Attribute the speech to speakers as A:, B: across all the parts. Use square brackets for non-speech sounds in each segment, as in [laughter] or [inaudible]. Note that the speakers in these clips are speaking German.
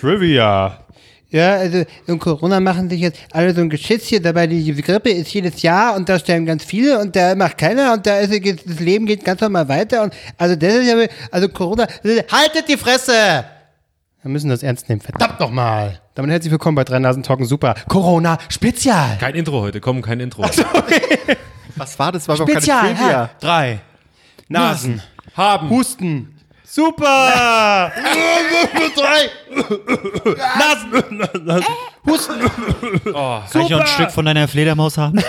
A: Trivia.
B: Ja, also in Corona machen sich jetzt alle so ein Geschiss hier, dabei die Grippe ist jedes Jahr und da sterben ganz viele und da macht keiner und da ist das Leben geht ganz normal weiter und also das ist ja, also Corona, haltet die Fresse! Wir müssen das ernst nehmen, verdammt nochmal. Damit herzlich willkommen bei Drei Nasen Talken Super Corona Spezial.
A: Kein Intro heute, komm, kein Intro.
C: Was war das? War doch
B: Spezial.
C: keine Trivia.
B: Drei Nasen.
A: Haben.
B: Husten. Super! Drei Nasen. Husten.
A: Oh,
D: Kann ich noch ein Stück von deiner Fledermaus haben?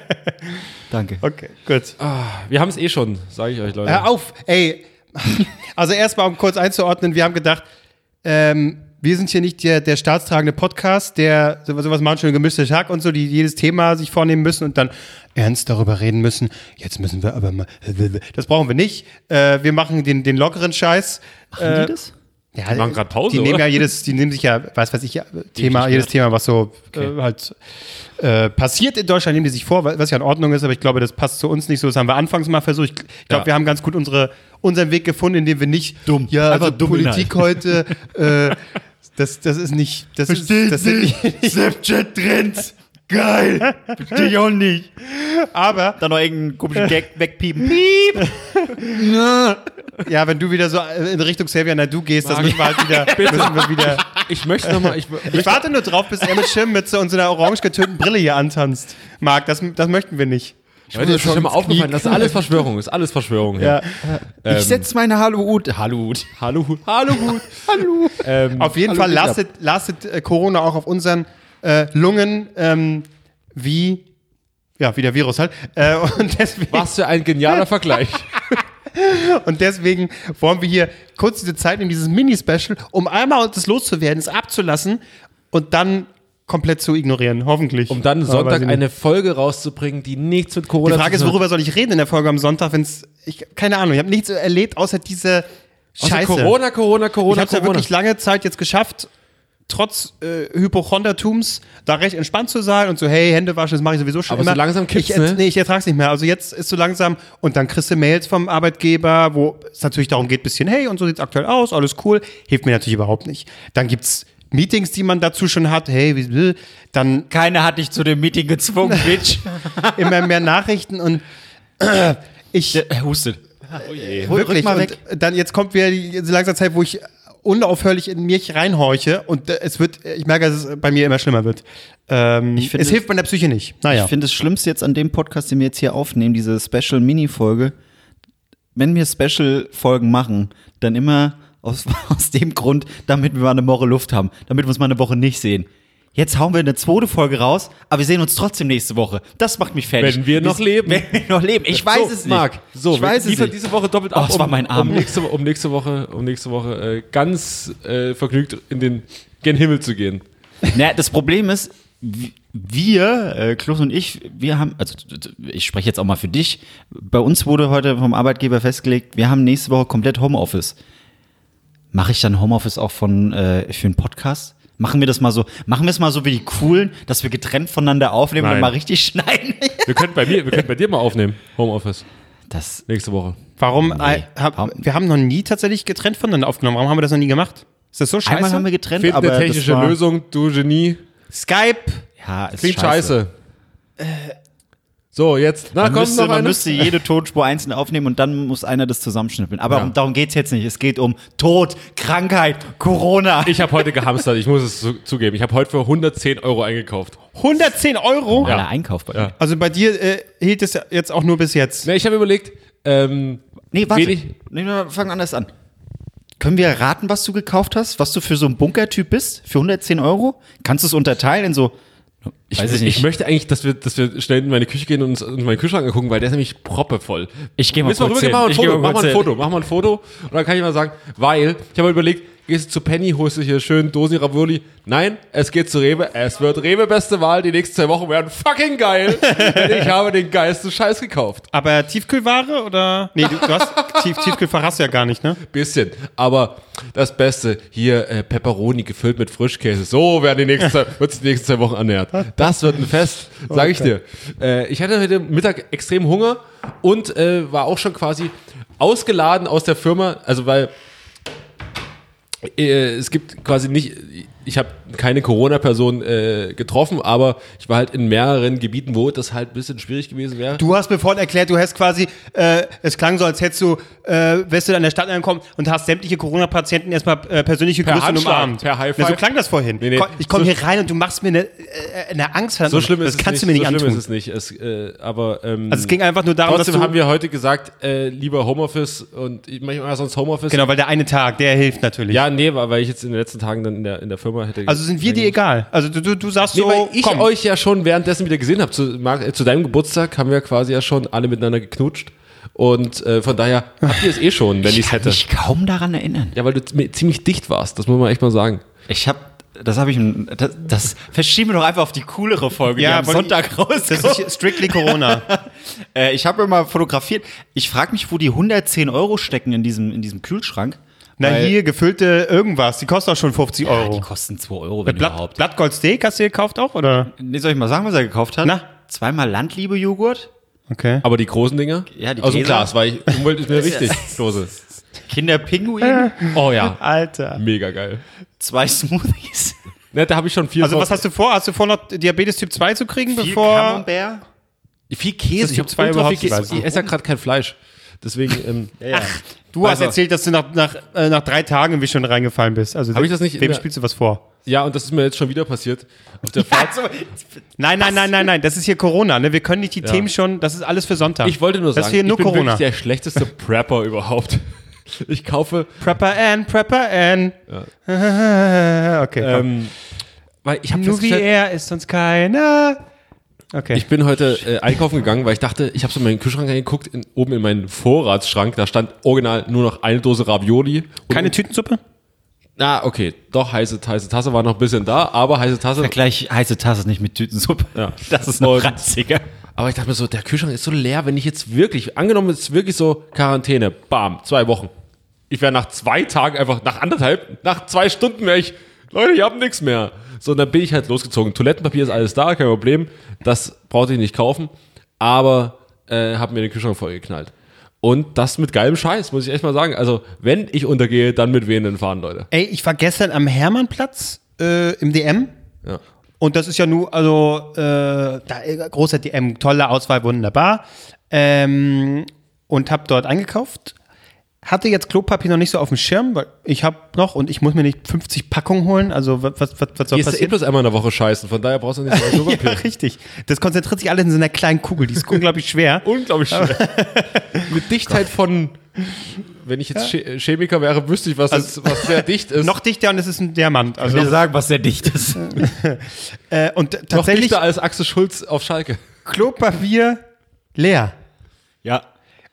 D: [laughs]
C: Danke.
B: Okay, gut.
A: wir haben es eh schon, sage ich euch, Leute.
B: Hör auf, ey. Also erstmal, um kurz einzuordnen, wir haben gedacht, ähm, wir sind hier nicht der, der staatstragende Podcast, der sowas, sowas machen schon gemischte Hack und so, die jedes Thema sich vornehmen müssen und dann ernst darüber reden müssen. Jetzt müssen wir aber mal. Das brauchen wir nicht. Äh, wir machen den, den lockeren Scheiß.
C: Machen die das?
B: Ja,
A: machen grad Pause,
B: Die nehmen
A: oder?
B: ja jedes, die nehmen sich ja, was weiß ich, ja, Thema, jedes Thema, was so äh, halt äh, passiert in Deutschland, nehmen die sich vor, was ja in Ordnung ist, aber ich glaube, das passt zu uns nicht so. Das haben wir anfangs mal versucht. Ich, ich glaube,
A: Ja.
B: wir haben ganz gut unsere, unseren Weg gefunden, indem wir nicht
D: Dumm.
B: Ja,
D: Einfach
B: also
D: dumm
B: Politik heute, äh, [laughs] das, das ist nicht, das ist, das sind nicht, [laughs]
D: Snapchat-Trends. Geil. Verstehe ich auch nicht.
B: aber
D: Dann noch irgendeinen komischen Gag [laughs] wegpiepen. Piep.
B: ja, wenn du wieder so in Richtung Xavier Nadu gehst, das müssen wir halt wieder, müssen wir wieder.
A: Ich möchte nochmal, ich,
B: Ich warte nur drauf, bis er mit Schirmmütze und so einer orange getönten Brille hier antanzt. Marc, das, das möchten wir nicht.
A: Leute, ist schon mal aufgefallen, das ist alles Verschwörung, ist alles Verschwörung.
B: Ja.
C: Ich setze meine Hallo-Hut.
D: Hallo.
A: Hallo, [laughs] hallo, gut.
C: Hallo.
A: Ähm,
B: Auf jeden
C: Hallo,
B: Fall lastet, lastet äh, Corona auch auf unseren äh, Lungen ähm, wie, ja, wie der Virus halt. Äh, und, deswegen,
A: was für ein genialer [laughs] Vergleich.
B: und deswegen wollen wir hier kurz diese Zeit in dieses Mini-Special, um einmal das loszuwerden, es abzulassen und dann komplett zu ignorieren, hoffentlich.
A: Um dann Sonntag eine Folge rauszubringen, die nichts mit Corona
B: Die Frage ist,
A: zu tun hat.
B: worüber soll ich reden in der Folge am Sonntag, wenn es, ich, keine Ahnung, ich habe nichts erlebt, außer diese
A: Außer
B: Scheiße.
A: Corona, Corona,
B: ich
A: Corona,
B: habe es ja
A: Corona.
B: wirklich lange Zeit jetzt geschafft, trotz äh, Hypochondertums da recht entspannt zu sein und so, hey, Hände waschen, das mache ich sowieso schon
A: Aber so
B: immer.
A: langsam kippt's,
B: ich,
A: ne?
B: Nee, ich ertrag's nicht mehr. Also jetzt ist so langsam und dann kriegst du Mails vom Arbeitgeber, wo es natürlich darum geht, bisschen, hey, und so sieht's aktuell aus, alles cool. Hilft mir natürlich überhaupt nicht. Dann gibt's Meetings, die man dazu schon hat, hey, wie, wie, dann
D: Keiner hat dich zu dem Meeting gezwungen, [laughs] Bitch.
B: immer mehr Nachrichten und ich
D: Er hustet.
B: Wirklich.
C: mal
B: und dann jetzt kommt wieder die diese langsame Zeit, wo ich unaufhörlich in mich reinhorche und äh, es wird, ich merke, dass es bei mir immer schlimmer wird. Ähm,
C: Ich finde-
B: es hilft meiner Psyche nicht. Naja.
C: Ich finde das Schlimmste jetzt an dem Podcast, den wir jetzt hier aufnehmen, diese Special-Mini-Folge, wenn wir Special-Folgen machen, dann immer aus, [laughs] aus dem Grund, damit wir mal eine Woche Luft haben, damit wir uns mal eine Woche nicht sehen. Jetzt hauen wir eine zweite Folge raus, aber wir sehen uns trotzdem nächste Woche. Das macht mich fertig.
A: Wenn wir noch leben.
C: Wenn wir noch leben. Ich weiß
A: so,
C: es nicht.
A: Marc, so,
C: ich weiß es nicht.
A: diese Woche doppelt
C: Oh,
A: ab,
C: es war mein Arm.
A: um nächste, um nächste Woche, um nächste Woche äh, ganz äh, vergnügt in den gen Himmel zu gehen.
C: Naja, das Problem ist, wir, äh, Klaus und ich, wir haben, also ich spreche jetzt auch mal für dich, bei uns wurde heute vom Arbeitgeber festgelegt, wir haben nächste Woche komplett Homeoffice. Mache ich dann Homeoffice auch von äh, für einen Podcast? Machen wir das mal so, machen wir es mal so wie die Coolen, dass wir getrennt voneinander aufnehmen
A: Nein.
C: und mal richtig [laughs] schneiden?
A: Wir können bei mir, wir können bei dir mal aufnehmen, Homeoffice,
C: Das,
A: nächste Woche.
B: Warum?
C: Nee.
B: äh, hab,
C: Warum?
B: wir haben noch nie tatsächlich getrennt voneinander aufgenommen. Warum haben wir das noch nie gemacht? Ist das so scheiße?
C: einmal haben wir getrennt,
A: Find
C: aber
A: eine technische
C: das war,
A: Lösung, du Genie.
B: Skype.
C: Ja, ist
A: Klingt scheiße. So, jetzt, na
C: Man, müsste,
A: noch
C: man
A: eine.
C: müsste jede Tonspur einzeln aufnehmen und dann muss einer das zusammenschnippeln. Aber
A: Ja.
C: um, darum geht's jetzt nicht. Es geht um Tod, Krankheit, Corona.
A: Ich habe heute gehamstert, ich muss es zu, zugeben. Ich habe heute für 110 Euro eingekauft.
B: 110 Euro?
C: Aller Einkauf bei
A: Ja.
B: Also bei dir äh, hielt es jetzt auch nur bis jetzt.
A: Ne, ich habe überlegt, ähm,
C: Nee, warte.
A: Wenig-
C: Nee, wir fangen anders an. Können wir raten, was du gekauft hast? Was du für so ein Bunkertyp bist? Für 110 Euro? Kannst du es unterteilen in so.
A: Ich,
C: Weiß ich nicht.
A: ich möchte eigentlich, dass wir, dass wir schnell in meine Küche gehen und uns, uns meinen Kühlschrank angucken, weil der ist nämlich proppevoll.
C: Ich geh mal
A: wir
C: kurz
A: rübergehen, mach mal ein
C: hin. Ich
A: Foto, mach mal ein
C: hin.
A: Foto, mach mal ein Foto und dann kann ich mal sagen, weil, ich habe überlegt, gehst du zu Penny, holst du hier schön Dosen Ravioli. Nein, es geht zu Rewe. Es wird Rewe beste Wahl. Die nächsten zwei Wochen werden fucking geil. [laughs] denn ich habe den geilsten Scheiß gekauft.
B: Aber Tiefkühlware oder? Nee, du, du hast [laughs] Tief, Tiefkühlfach hast du ja gar nicht, ne?
A: Bisschen. Aber das Beste, hier äh, Pepperoni gefüllt mit Frischkäse. So werden die nächsten zwei, wird's die nächsten zwei Wochen ernährt. Das wird ein Fest, sage ich dir. Äh, ich hatte heute Mittag extrem Hunger und äh, war auch schon quasi ausgeladen aus der Firma, also weil äh, es gibt quasi nicht, ich habe keine Corona-Person äh, getroffen, aber ich war halt in mehreren Gebieten, wo das halt ein bisschen schwierig gewesen wäre.
B: Du hast mir vorhin erklärt, du hast quasi, äh, es klang so, als hättest du, äh, wärst du an der Stadt angekommen und hast sämtliche Corona-Patienten erstmal äh, persönlich gegrüßt und
A: Handschlag,
B: umarmt.
A: per High
B: Na, so
A: Five.
B: klang das vorhin.
A: Nee, nee.
B: Ich komme
A: So-
B: hier rein und du machst mir eine, äh, eine Angst.
A: So schlimm ist
B: das
A: es
B: kannst
A: nicht.
B: du mir nicht
A: so schlimm
B: antun.
A: ist es nicht. Es, äh, aber ähm,
B: Also es ging einfach nur darum,
A: trotzdem
B: dass du,
A: haben wir heute gesagt, äh, lieber Homeoffice und immer sonst Homeoffice.
B: genau, weil der eine Tag, der hilft natürlich.
A: Ja, nee, weil weil ich jetzt in den letzten Tagen dann in der, in der Firma hätte.
B: Also sind wir dir egal. Also du, du, du sagst
A: Nee,
B: so,
A: weil ich
B: komm.
A: euch ja schon währenddessen wieder gesehen habe. Zu, äh, zu deinem Geburtstag haben wir quasi ja schon alle miteinander geknutscht. Und äh, von daher habt ihr es eh schon, wenn ich es hätte.
C: mich kaum daran erinnern.
A: Ja, weil du ziemlich dicht warst, das muss man echt mal sagen.
C: Ich habe, das habe ich, das, das verschieben wir doch einfach auf die coolere Folge,
B: Ja,
C: die am Sonntag
B: Das
C: rauskommt.
B: ist hier strictly Corona. [laughs]
C: Äh, ich habe immer fotografiert. Ich frage mich, wo die 110 Euro stecken in diesem, in diesem Kühlschrank.
B: Na
C: Weil-
B: hier, gefüllte irgendwas, die kostet auch schon 50
C: Ja,
B: Euro.
C: die kosten 2 Euro, wenn
B: Blatt,
C: überhaupt.
B: Blattgold Steak hast du gekauft auch, oder?
C: Nee, soll ich mal sagen, was er gekauft hat?
B: Na?
C: Zweimal Landliebe-Joghurt,
B: Okay.
A: Aber die großen Dinger?
C: Ja, die
A: Aus dem. Glas, weil ich, Umwelt ist mir [laughs] wichtig. Dose.
C: Kinderpinguin, [laughs]
A: Oh ja,
B: Alter.
A: mega geil.
C: zwei Smoothies, [laughs]
A: Ne, da habe ich schon viel
B: Also
A: vor-
B: was hast du vor? Hast du vor, noch Diabetes Typ 2 zu kriegen,
C: viel
B: bevor...
C: Camembert.
A: viel Käse. Ich habe
B: Typ zwei überhaupt
A: viel
B: nicht,
A: Käse.
B: weiß
A: Ich esse ja gerade kein Fleisch. Deswegen, ähm,
B: Du hast
A: Also-
B: erzählt, dass du nach, nach, äh, nach drei Tagen irgendwie schon reingefallen bist. Also
A: Hab ich das nicht
B: Wem spielst du was vor?
A: ja, und das ist mir jetzt schon wieder passiert. Auf der [laughs] Fahrt.
B: Nein, nein, nein, nein, nein. Das ist hier Corona. Ne? Wir können nicht die Themen schon. Das ist alles für Sonntag.
A: Ich wollte nur
B: das
A: sagen,
B: ist hier nur
A: ich bin
B: Corona.
A: wirklich der schlechteste [laughs] Prepper überhaupt. Ich kaufe,
B: Prepper N, Prepper N. [laughs] okay. komm.
A: ähm, weil ich habe
B: Nur wie er ist uns keiner. Okay.
A: ich bin heute äh, einkaufen gegangen, weil ich dachte, ich habe so in meinen Kühlschrank reingeguckt, in, oben in meinen Vorratsschrank, da stand original nur noch eine Dose Ravioli. Und,
B: Keine Tütensuppe?
A: Ah, okay, doch, heiße, heiße Tasse war noch ein bisschen da, aber heiße Tasse.
C: Vergleich heiße Tasse nicht mit Tütensuppe.
A: Ja. [laughs]
C: Das ist noch ranziger.
A: Aber ich dachte mir so, der Kühlschrank ist so leer, wenn ich jetzt wirklich, angenommen, es ist wirklich so Quarantäne, bam, zwei Wochen. Ich wäre nach zwei Tagen einfach, nach anderthalb, nach zwei Stunden wäre ich, Leute, ich hab nichts mehr. So, und dann bin ich halt losgezogen. Toilettenpapier ist alles da, kein Problem. Das brauchte ich nicht kaufen. Aber äh, habe mir den Kühlschrank vollgeknallt. Und das mit geilem Scheiß, muss ich echt mal sagen. Also, wenn ich untergehe, dann mit wehenden Fahren, Leute.
B: Ey, ich war gestern am Hermannplatz äh, im DM.
A: Ja.
B: Und das ist ja nur, also, äh, da, äh, großer DM, tolle Auswahl, wunderbar. Ähm, und habe dort eingekauft. Hatte jetzt Klopapier noch nicht so auf dem Schirm, weil ich habe noch und ich muss mir nicht 50 Packungen holen. Also, was, was, was, was soll
A: eh
B: passieren?
A: bloß einmal in der Woche scheißen, von daher brauchst du nicht so viel [laughs]
B: Ja,
A: Klopapier.
B: richtig. Das konzentriert sich alles in so einer kleinen Kugel. Die ist [laughs] unglaublich schwer.
A: Unglaublich schwer. [laughs] Mit Dichtheit von, wenn ich jetzt Che- Chemiker wäre, wüsste ich, was, jetzt, was sehr dicht ist.
B: Noch dichter und es ist ein Diamant. Also,
C: Wir sagen, was sehr dicht ist.
B: äh, und
A: noch
B: tatsächlich
A: dichter als Axel Schulz auf Schalke.
B: Klopapier leer.
C: Ja.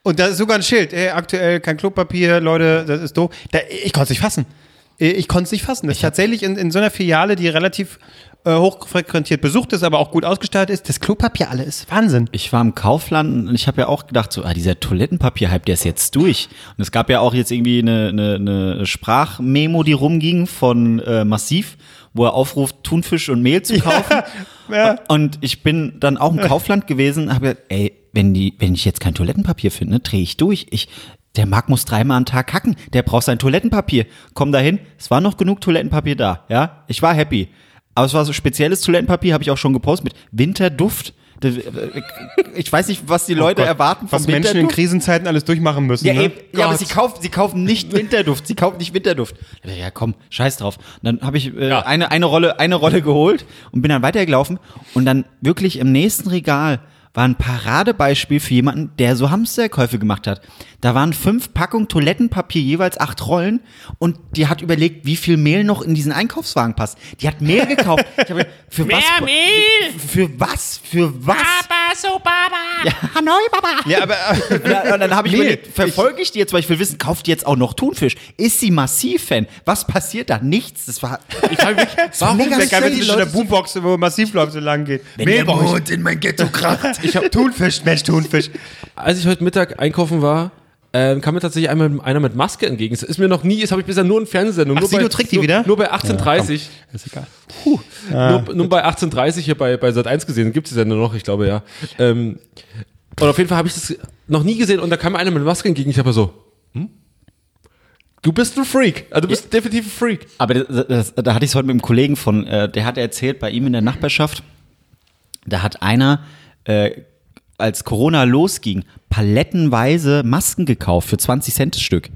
B: Und da ist sogar ein Schild. Ey, aktuell kein Klopapier, Leute, das ist doof. Da, ich konnte es nicht fassen. Äh, Ich konnte es nicht fassen. Das ist tatsächlich in, in so einer Filiale, die relativ äh, hochfrequentiert besucht ist, aber auch gut ausgestattet ist, das Klopapier alle ist Wahnsinn.
C: Ich war im Kaufland und ich habe ja auch gedacht, so, ah, dieser Toilettenpapier-Hype, der ist jetzt durch. Und es gab ja auch jetzt irgendwie eine, eine, eine Sprachmemo, die rumging von äh, Massiv, wo er aufruft, Thunfisch und Mehl zu kaufen. [laughs]
B: Ja.
C: Und ich bin dann auch im Kaufland gewesen, habe gesagt, ey, wenn, die, wenn ich jetzt kein Toilettenpapier finde, drehe ich durch. Ich, der Marc muss dreimal am Tag kacken, der braucht sein Toilettenpapier. Komm dahin, es war noch genug Toilettenpapier da, ja. Ich war happy. Aber es war so spezielles Toilettenpapier, habe ich auch schon gepostet mit Winterduft. Äh, Ich weiß nicht, was die Leute
B: Gott,
C: erwarten vom
B: Was Menschen in. Krisenzeiten alles durchmachen müssen.
C: Ja,
B: ne?
C: ja, aber sie kaufen, sie kaufen nicht Winterduft. Sie kaufen nicht Winterduft. Ja, komm, scheiß drauf. Und dann habe ich äh,
A: Ja.
C: eine, eine, Rolle, eine Rolle geholt und bin dann weitergelaufen. Und dann wirklich im nächsten Regal war ein Paradebeispiel für jemanden, der so Hamsterkäufe gemacht hat. Da waren fünf Packungen Toilettenpapier, jeweils acht Rollen. Und die hat überlegt, wie viel Mehl noch in diesen Einkaufswagen passt. Die hat Mehl gekauft. Ich habe, [laughs] für was?
D: Mehl!
C: Für was? Für was?
D: Papa, so Baba!
C: Ja, Hanoi, Baba.
B: Ja, aber äh, [laughs]
C: Und dann, und dann habe ich
B: Mehl.
C: überlegt, verfolge ich die jetzt, weil ich will wissen, kauft die jetzt auch noch Thunfisch? Ist sie Massiv-Fan? Was passiert da? Nichts. Das war.
A: Ich frage mich, warum
C: mega
B: der geil, wenn
C: die
B: zwischen der Boombox, wo massiv läuft, so lang geht. Brauch ich.
D: Hund in mein Ghetto kracht.
B: Ich hab Thunfisch, Mensch, Thunfisch.
A: als ich heute Mittag einkaufen war, ähm, kam mir tatsächlich einmal einer mit Maske entgegen. Das ist mir noch nie, das habe ich bisher nur in Fernsehsendungen.
B: Ach,
A: nur bei,
B: trägt die
A: nur,
B: wieder?
A: Nur bei 1830.
B: Ist egal.
A: nur, nur bei 1830 hier bei, bei Sat 1 gesehen. Gibt es die Sendung noch, ich glaube ja. Ähm, und auf jeden Fall habe ich das noch nie gesehen und da kam mir einer mit Maske entgegen. Ich habe so, hm? Du bist ein Freak. Also du bist definitiv ein Freak.
C: Aber das, das, da hatte ich es heute mit einem Kollegen von, äh, der hat erzählt, bei ihm in der Nachbarschaft, da hat einer, äh, als Corona losging, palettenweise Masken gekauft für 20 Cent das Stück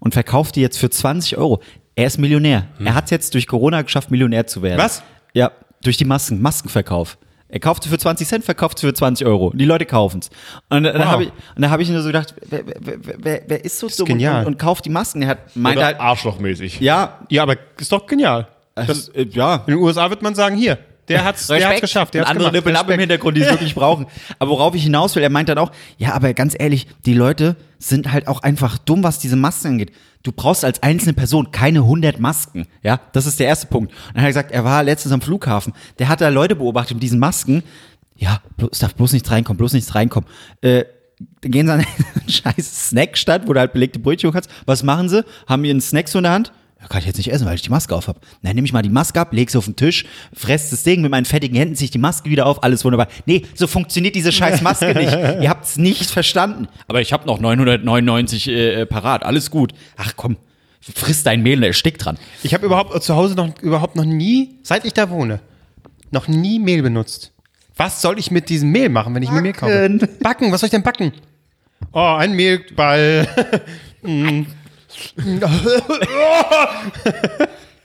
C: und verkauft die jetzt für 20 Euro. Er ist Millionär. Er hat es jetzt durch Corona geschafft, Millionär zu werden.
B: Was?
C: Ja, durch die Masken, Maskenverkauf. Er kauft sie für 20 Cent, verkauft sie für 20 Euro. Die Leute kaufen es. Und dann
B: Wow.
C: habe ich, und dann hab ich nur so gedacht, wer, wer, wer, wer, ist so dumm
B: genial.
C: und, und kauft die Masken? Er hat meint halt,
A: arschlochmäßig.
C: ja,
B: Ja, aber ist doch genial.
C: das, äh, ja,
B: In den USA wird man sagen, hier, der hat's, der hat's geschafft. Der hat's
C: andere
B: gemacht.
C: Nippel ab im. Hintergrund, die es wirklich brauchen. Aber worauf ich hinaus will, er meint dann auch, ja, aber ganz ehrlich, die Leute sind halt auch einfach dumm, was diese Masken angeht. Du brauchst als einzelne Person keine 100 Masken. Ja, das ist der erste Punkt. Und dann hat er gesagt, er war letztens am Flughafen. Der hat da Leute beobachtet mit diesen Masken. Ja, es darf bloß nichts reinkommen, bloß nichts reinkommen. Äh, dann gehen sie an [laughs] einen scheiß Snackstand, wo du halt belegte Brötchen kannst. Was machen sie? Haben ihren Snack so in der Hand? Ja, kann ich jetzt nicht essen, weil ich die Maske auf habe. Dann nehme ich mal die Maske ab, leg sie auf den Tisch, fress das Ding mit meinen fettigen Händen, ziehe ich die Maske wieder auf, alles wunderbar. Nee, so funktioniert diese scheiß Maske nicht. [laughs] Ihr habt's nicht verstanden. Aber ich habe noch 999 äh, parat, alles gut. Ach komm, friss dein Mehl, der stickt dran.
B: Ich habe überhaupt zu Hause noch überhaupt noch nie, seit ich da wohne, noch nie Mehl benutzt. Was soll ich mit diesem Mehl machen, wenn ich mir Mehl kaufe? Backen, was soll ich denn backen? Oh, ein Mehlball.
C: Ja, [laughs]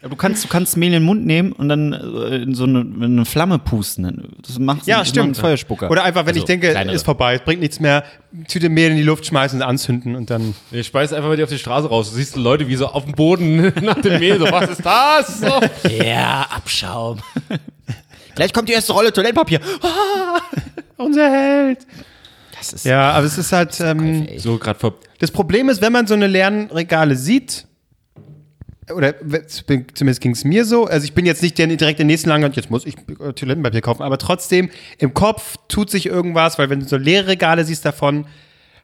C: du kannst, du kannst Mehl in den Mund nehmen und dann äh, in so eine, in eine Flamme pusten. Das macht
B: Ja, stimmt.
C: einen Feuerspucker.
B: Oder einfach, wenn
C: Also,
B: ich denke,
C: kleinere.
B: ist vorbei, es bringt nichts mehr, Tüte Mehl in die Luft schmeißen, anzünden und dann.
A: Ich speise einfach mal die auf die Straße raus. Du siehst Leute wie so auf dem Boden [laughs] nach dem Mehl. So, was ist das? So.
C: Ja, Abschaum. Gleich kommt die erste Rolle Toilettenpapier. [laughs]
B: Unser Held.
C: Das ist
B: Ja, aber es ist halt. Ähm,
A: So gerade ver
B: das Problem ist, wenn man so eine leeren Regale sieht, oder zumindest ging es mir so, also ich bin jetzt nicht der direkt den nächsten Lager und jetzt muss ich äh, Toilettenpapier kaufen, aber trotzdem im Kopf tut sich irgendwas, weil wenn du so leere Regale siehst davon,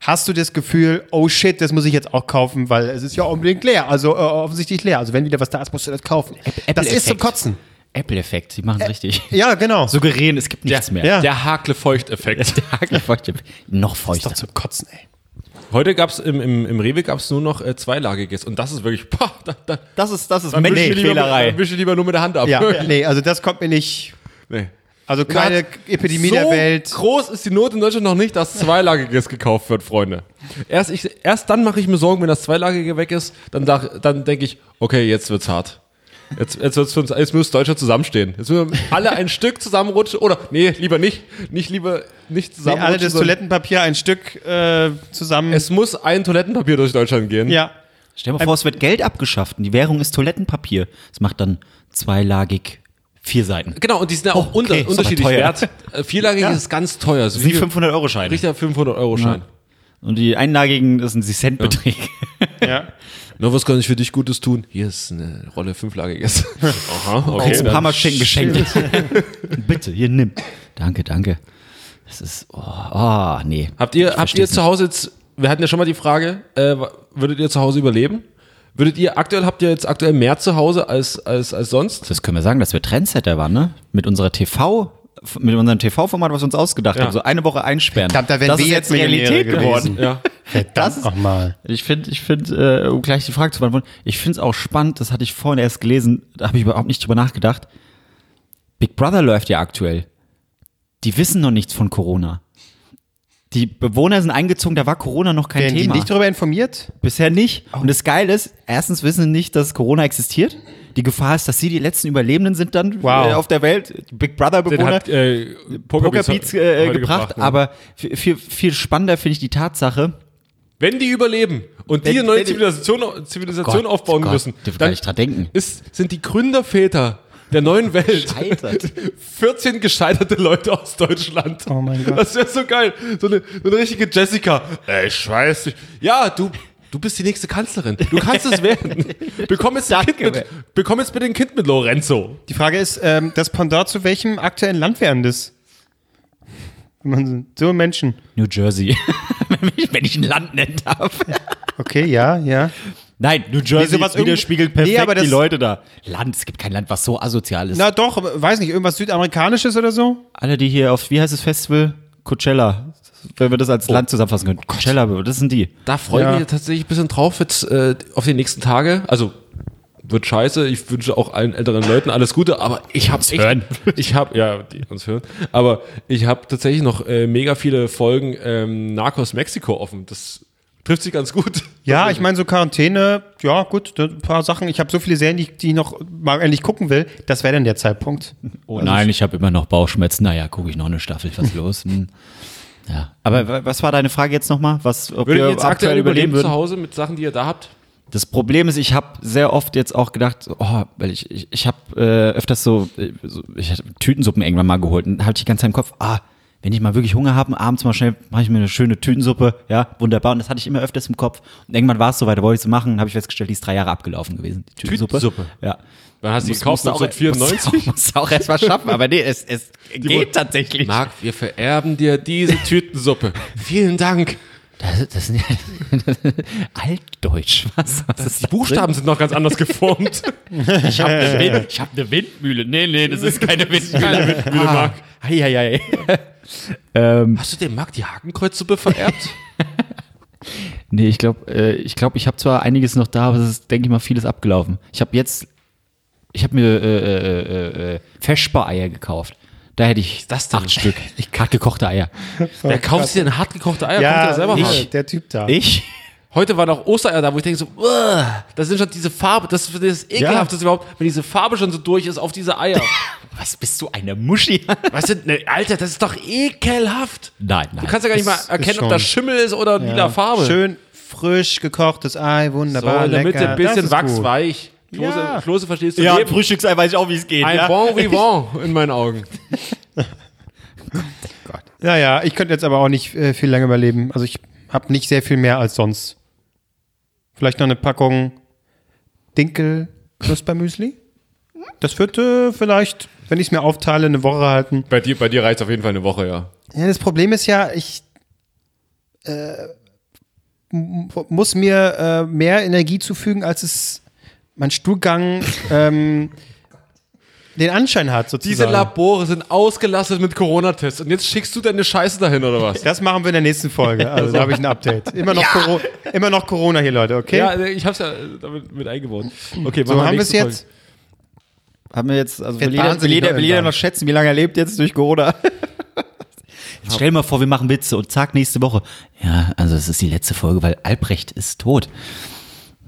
B: hast du das Gefühl, oh shit, das muss ich jetzt auch kaufen, weil es ist ja unbedingt leer, also äh, offensichtlich leer. Also wenn wieder was da ist, musst du das kaufen. das ist zum. Kotzen.
C: Apple-Effekt, sie machen es richtig.
B: Ja, genau. [laughs]
C: Suggerieren, es gibt nichts mehr.
B: Ja.
A: der Hakle-Feucht-Effekt. [laughs]
C: Der Hagelfeucht, noch
B: ist
C: feuchter.
B: doch zum Kotzen, ey.
A: Heute gab es im, im, im Rewe gab's nur noch äh, zweilagiges. Und das ist wirklich, [laughs] pah, da, da,
C: Das ist, das ist
A: dann wisch ich lieber, nur mit der Hand ab.
B: Ja, [laughs] nee, also das kommt mir nicht.
A: Nee.
B: Also keine
A: Grad
B: Epidemie
A: so
B: der Welt.
A: groß ist die Not in Deutschland noch nicht, dass zweilagiges gekauft wird, Freunde. Erst, ich, erst dann mache ich mir Sorgen, wenn das zweilagige weg ist. Dann, dann denke ich, okay, jetzt wird's hart. Jetzt, jetzt, wird's für uns, jetzt muss Deutschland zusammenstehen. Jetzt müssen wir alle ein Stück zusammenrutschen. Oder, nee, lieber nicht. Nicht lieber nicht
B: Nee,
A: zusammenrutschen.
B: alle das Toilettenpapier ein Stück äh, zusammen.
A: es muss ein Toilettenpapier durch Deutschland gehen.
B: ja.
C: Stell dir mal vor, es wird Geld abgeschafft und die Währung ist Toilettenpapier. Das macht dann zweilagig vier Seiten.
A: Genau, und die sind ja auch
C: Oh, okay,
A: unter, unterschiedlich wert. Äh, Vierlagig ist ganz teuer. So
C: die
A: wie
C: 500-Euro-Scheine.
A: richtiger 500-Euro-Schein.
C: Und die einlagigen, das sind die Centbeträge.
B: ja. [laughs]
A: Na, was kann ich für dich Gutes tun? Hier ist eine Rolle fünflagiges. [laughs] Aha, okay.
C: Jetzt ein
A: dann-
C: paar Mal schenken geschenkt. [laughs] Bitte, hier nimm. Danke, danke. Das ist, oh, oh nee.
A: Habt ihr,
C: Ich
A: habt ihr zu Hause jetzt, wir hatten ja schon mal die Frage, äh, würdet ihr zu Hause überleben? Würdet ihr aktuell, habt ihr jetzt aktuell mehr zu Hause als, als, als sonst?
C: Das können wir sagen, dass wir Trendsetter waren, ne? Mit unserer TV, mit unserem TV-Format, was wir uns ausgedacht
A: Ja.
C: haben. So eine Woche einsperren.
B: Verdammt, da wären
C: das
B: wir
C: ist
B: jetzt
C: Realität
B: Millionäre
C: geworden.
B: gewesen.
A: Ja.
B: Das ist mal.
C: Ich finde, ich finde, äh, um gleich die Frage zu beantworten, ich finde es auch spannend, das hatte ich vorhin erst gelesen, da habe ich überhaupt nicht drüber nachgedacht. Big Brother läuft ja aktuell. Die wissen noch nichts von Corona. Die Bewohner sind eingezogen, da war Corona noch kein
B: Werden die
C: Thema.
B: nicht darüber informiert?
C: Bisher nicht. Und das Geile ist, erstens wissen sie nicht, dass Corona existiert. Die Gefahr ist, dass sie die letzten Überlebenden sind dann
B: Wow.
C: äh, auf der Welt. Big Brother Bewohner.
A: hat äh, Pokerbeats
C: Pokerbeats äh,
A: heute
C: gebracht,
A: ne?
C: aber viel, viel spannender finde ich die Tatsache,
A: Wenn die überleben und die
C: Wenn-
A: eine neue
C: die-
A: Zivilisation, Zivilisation
C: Gott,
A: aufbauen
C: Gott,
A: müssen,
C: denken.
A: Ist, sind die Gründerväter der neuen Welt
C: Scheitert.
A: 14 [laughs] gescheiterte Leute aus Deutschland.
B: Oh mein Gott.
A: Das wäre so geil. So eine, so eine richtige Jessica. Ey, ich weiß nicht. Ja, du, du bist die nächste Kanzlerin. Du kannst es werden. [laughs] Bekomm jetzt,
C: Danke,
A: kind mit, bekomm jetzt bitte ein Kind mit Lorenzo.
B: Die Frage ist, ähm, das Pendant zu welchem aktuellen Land wären das? Wenn man so Menschen.
C: New Jersey. [laughs] wenn, ich, wenn ich ein Land nennen darf.
B: Okay, ja, ja.
C: Nein, New Jersey
B: sowas irgendwie-
C: widerspiegelt perfekt
B: Nee, aber
C: die Leute da. Land, es gibt kein Land, was so asozial ist.
B: Na doch, weiß nicht, irgendwas Südamerikanisches oder so?
C: Alle, die hier auf, wie heißt das Festival? Coachella. wenn wir das als Land zusammenfassen können. Coachella, das sind die.
A: Da freue ich
B: Ja.
A: mich tatsächlich ein bisschen drauf jetzt äh, auf die nächsten Tage. Also wird scheiße. Ich wünsche auch allen älteren Leuten alles Gute, aber ich habe echt,
C: hören. [laughs]
A: ich habe ja, die uns hören, aber ich habe tatsächlich noch äh, mega viele Folgen ähm, Narcos Mexiko offen. Das trifft sich ganz gut. [laughs]
B: Ja, ich meine, so Quarantäne, ja, gut, ein paar Sachen. Ich habe so viele Serien, die, die ich noch mal endlich gucken will. Das wäre dann der Zeitpunkt.
C: Oh nein, ich habe immer noch Bauchschmerzen. Naja, gucke ich noch eine Staffel, was ist los? Hm. Ja. Aber wa- was war deine Frage jetzt nochmal? Was, ob
A: Würdet ihr
C: wir
A: jetzt aktuell überleben zu
C: würden?
A: Hause mit Sachen, die ihr da habt?
C: Das Problem ist, ich habe sehr oft jetzt auch gedacht, oh, weil ich, ich, ich habe äh, öfters so, äh, so, ich hatte Tütensuppen irgendwann mal geholt und hatte ich die ganze Zeit im Kopf, ah, wenn ich mal wirklich Hunger habe, abends mal schnell mache ich mir eine schöne Tütensuppe, ja, wunderbar. Und das hatte ich immer öfters im Kopf. Und irgendwann war es soweit, da wollte ich es machen, habe ich festgestellt, die ist drei Jahre abgelaufen gewesen. Die Tütensuppe.
A: Tütensuppe?
C: Ja.
A: Wann hast du die gekauft?
C: musste auch-
A: 1994? [laughs]
C: Muss auch erst mal schaffen, aber nee, es, es geht tatsächlich.
A: Marc, wir vererben dir diese Tütensuppe. Vielen Dank.
C: Das, das sind ja [laughs] Altdeutsch. Was, was ist
A: Die Buchstaben sind noch ganz anders geformt. [laughs]
C: Ich habe eine, Wind, ich hab eine Windmühle. Nee, nee, das ist keine Windmühle.
A: Keine Windmühle, Marc.
C: Hei, hei, hei. [laughs] ähm,
A: Hast du dem Marc die Hakenkreuzsuppe vererbt?
C: nee, ich glaube, äh, ich, glaub, ich habe zwar einiges noch da, aber es ist, denke ich mal, vieles abgelaufen. Ich habe jetzt, ich habe mir äh, äh, äh, äh, Feschbar-Eier gekauft. Da hätte ich
A: das denn?
C: acht Stück. Hart gekochte Eier.
A: Wer kauft sich denn hart gekochte Eier? Kommt ja selber
B: ich,
A: hart.
B: der Typ da.
C: Ich?
A: Heute war noch Ostereier da, wo ich denke so, "Uah, das sind schon diese Farbe, das ist das ekelhafteste überhaupt, wenn diese Farbe schon so durch ist auf diese Eier. [laughs]
C: Was bist du, eine Muschi? [laughs]
A: Was sind, ne, Alter, das ist doch ekelhaft.
C: nein, nein.
A: Du kannst ja gar nicht mal erkennen, ob das Schimmel ist oder lila Farbe.
B: Schön frisch gekochtes Ei,
A: so,
B: wunderbar.
A: in der Mitte
B: lecker.
A: ein bisschen wachsweich. Klose,
B: Ja.
A: Klose verstehst du
C: ja,
A: Leben.
C: Frühstücksei weiß ich auch, wie es geht.
A: Ein
C: ja.
A: Bon vivant [laughs] in meinen Augen.
B: Ja, ja, ich könnte jetzt aber auch nicht äh, viel länger überleben. Also ich habe nicht sehr viel mehr als sonst. Vielleicht noch eine Packung Dinkel Knuspermüsli. Das wird äh, vielleicht, wenn ich es mir aufteile, eine Woche halten.
A: Bei dir, bei dir reicht auf jeden Fall eine Woche, ja.
B: Ja, das Problem ist ja, ich äh, muss mir äh, mehr Energie zufügen, als es mein Stuhlgang ähm, den Anschein hat, sozusagen.
A: Diese Labore sind ausgelastet mit Corona-Tests und jetzt schickst du deine Scheiße dahin, oder was?
B: das machen wir in der nächsten Folge. Also da habe ich ein Update. Immer noch, Coro immer noch Corona hier, Leute, okay?
A: Ja, ich hab's ja äh, damit mit eingebaut. Okay,
B: so
A: machen
B: haben wir es jetzt.
C: Haben wir jetzt, also will jeder, will,
B: wahnsinnig
C: jeder, will jeder noch schätzen, wie lange er lebt jetzt durch Corona? [laughs] Jetzt stell dir mal vor, wir machen Witze und zack, nächste Woche. Ja, also es ist die letzte Folge, weil Albrecht ist tot.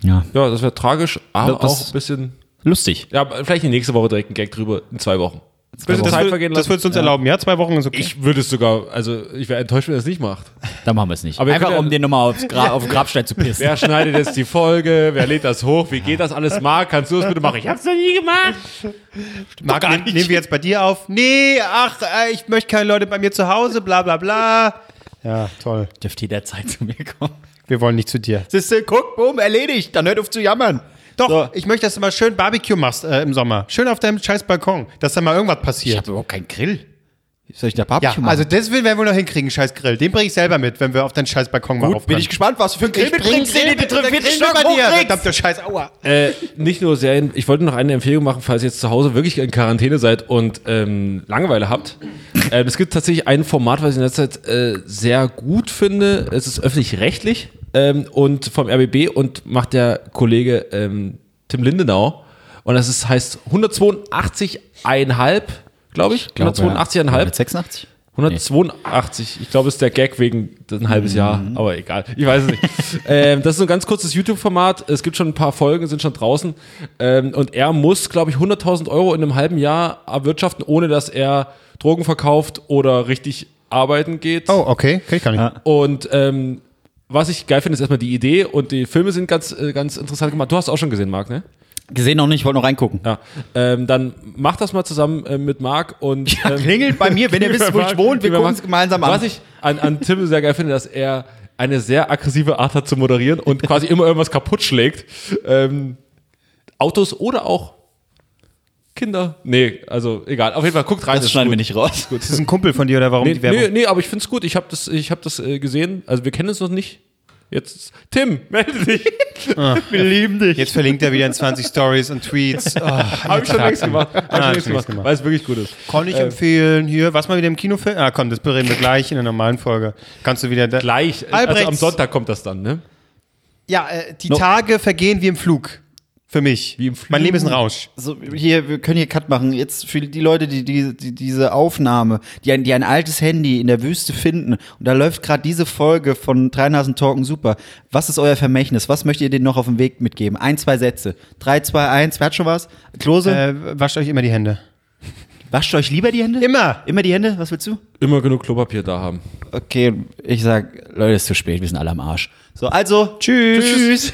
C: Ja.
A: Ja, das wäre tragisch, aber
C: Das-
A: auch ein bisschen.
C: lustig.
A: Ja, vielleicht die nächste Woche direkt ein Gag drüber in zwei Wochen. Bisschen
B: Das,
A: Zeit
B: wird,
A: vergehen
B: das würdest du uns erlauben, ja? Zwei Wochen ist okay.
A: Ich würde es sogar, also ich wäre enttäuscht, wenn er es nicht macht.
C: Dann machen wir es nicht.
A: Aber
C: Einfach
A: ja-
C: um den nochmal aufs Gra auf den Grabstein zu pissen.
A: Wer schneidet jetzt die Folge? Wer lädt das hoch? Wie geht das alles? Marc, kannst du das bitte machen? Ich hab's noch nie gemacht.
B: Marc, nehm, nehmen wir jetzt bei dir auf? Nee, ach, äh, ich möchte keine Leute bei mir zu Hause, bla bla bla. Ja, toll.
C: Dürft jederzeit zu mir kommen.
B: Wir wollen nicht zu dir.
C: Siehste, guck, boom, erledigt. Dann hört auf zu jammern.
B: Doch,
C: So.
B: ich möchte, dass du mal schön Barbecue machst äh, im Sommer. Schön auf deinem scheiß Balkon, dass da mal irgendwas
C: Ich
B: passiert.
C: habe überhaupt keinen Grill. Soll ich da
B: Ja,
C: Barbecue machen?
B: also das werden wir wohl noch hinkriegen, scheiß Grill. Den bringe ich selber mit, wenn wir auf deinen scheiß Balkon mal
C: Gut,
B: rauf
C: bin
B: können.
C: ich gespannt, was du für einen Grill
B: Ich bring
C: mitbringst, den du
B: grillen wir
C: Stock.
B: Verdammter Scheiß, aua.
A: Äh, nicht nur Serien, ich wollte noch eine Empfehlung machen, falls ihr jetzt zu Hause wirklich in Quarantäne seid und ähm, Langeweile habt. Ähm, es gibt tatsächlich ein Format, was ich in letzter Zeit äh, sehr gut finde. Es ist öffentlich-rechtlich ähm, und vom RBB und macht der Kollege ähm, Tim Lindenau. Und das ist, heißt 182,5, glaube ich. 182,5.
C: 186?
A: 182. Ich glaube, es ist der Gag wegen ein halbes Jahr, aber egal. Ich weiß es nicht. [laughs] ähm, das ist ein ganz kurzes YouTube-Format. Es gibt schon ein paar Folgen, sind schon draußen. Ähm, und er muss, glaube ich, 100.000 Euro in einem halben Jahr erwirtschaften, ohne dass er Drogen verkauft oder richtig arbeiten geht.
B: Oh, okay, okay, kann ich.
A: Und ähm, was ich geil finde, ist erstmal die Idee und die Filme sind ganz, äh, ganz interessant gemacht. Du hast auch schon gesehen, Marc, ne?
C: Gesehen noch nicht, wollte noch reingucken.
A: Ja. Ähm, dann mach das mal zusammen äh, mit Marc und ähm,
C: Klingelt bei mir, wenn ihr [laughs] wisst, wo ich wohne, wir gucken es gemeinsam an.
A: Was ich an, an Tim sehr geil finde, dass er eine sehr aggressive Art hat zu moderieren und quasi immer irgendwas kaputt schlägt. Ähm, Autos oder auch Kinder. Nee, also egal. Auf jeden Fall, guckt rein.
C: das
A: ist
C: schneiden
A: gut.
C: wir nicht raus.
B: Das ist ein Kumpel von dir oder warum
A: Nee,
B: die Werbung?
A: nee, nee, aber ich finde es gut. Ich habe das, ich hab das äh, gesehen. Also wir kennen es noch nicht. Jetzt, Tim, melde dich.
C: Wir lieben dich.
B: Jetzt verlinkt er wieder in 20 Stories und Tweets. Oh,
A: Habe ich schon längst gemacht. Hab ich schon
B: Ah,
A: längst
B: schon längst
A: gemacht,
B: gemacht.
A: weil es wirklich gut ist.
B: Kann ich empfehlen. Hier, was mal wieder im Kinofilm? Ah, komm, das bereden wir gleich in der normalen Folge. Kannst du wieder.
A: Gleich, also
B: Albrechts-
A: am Sonntag kommt das dann, ne?
B: ja, äh, die
C: No.
B: Tage vergehen wie im Flug. Für mich.
A: Wie im Flug.
B: Mein Leben ist ein Rausch.
C: So, hier, wir können hier Cut machen. Jetzt für die Leute, die, die, die diese Aufnahme, die ein, die ein altes Handy in der Wüste finden und da läuft gerade diese Folge von Drei Nasen Talken super. Was ist euer Vermächtnis? Was möchtet ihr denen noch auf den Weg mitgeben? Ein, zwei Sätze. Drei, zwei, eins. Wer hat schon was? Klose?
B: Äh, wascht euch immer die Hände.
C: Wascht euch lieber die Hände?
B: Immer.
C: Immer die Hände? Was willst du?
A: Immer genug Klopapier da haben.
C: Okay, ich sag, Leute, es ist zu spät, wir sind alle am Arsch. So, also,
B: Tschüss.
C: Tschüss.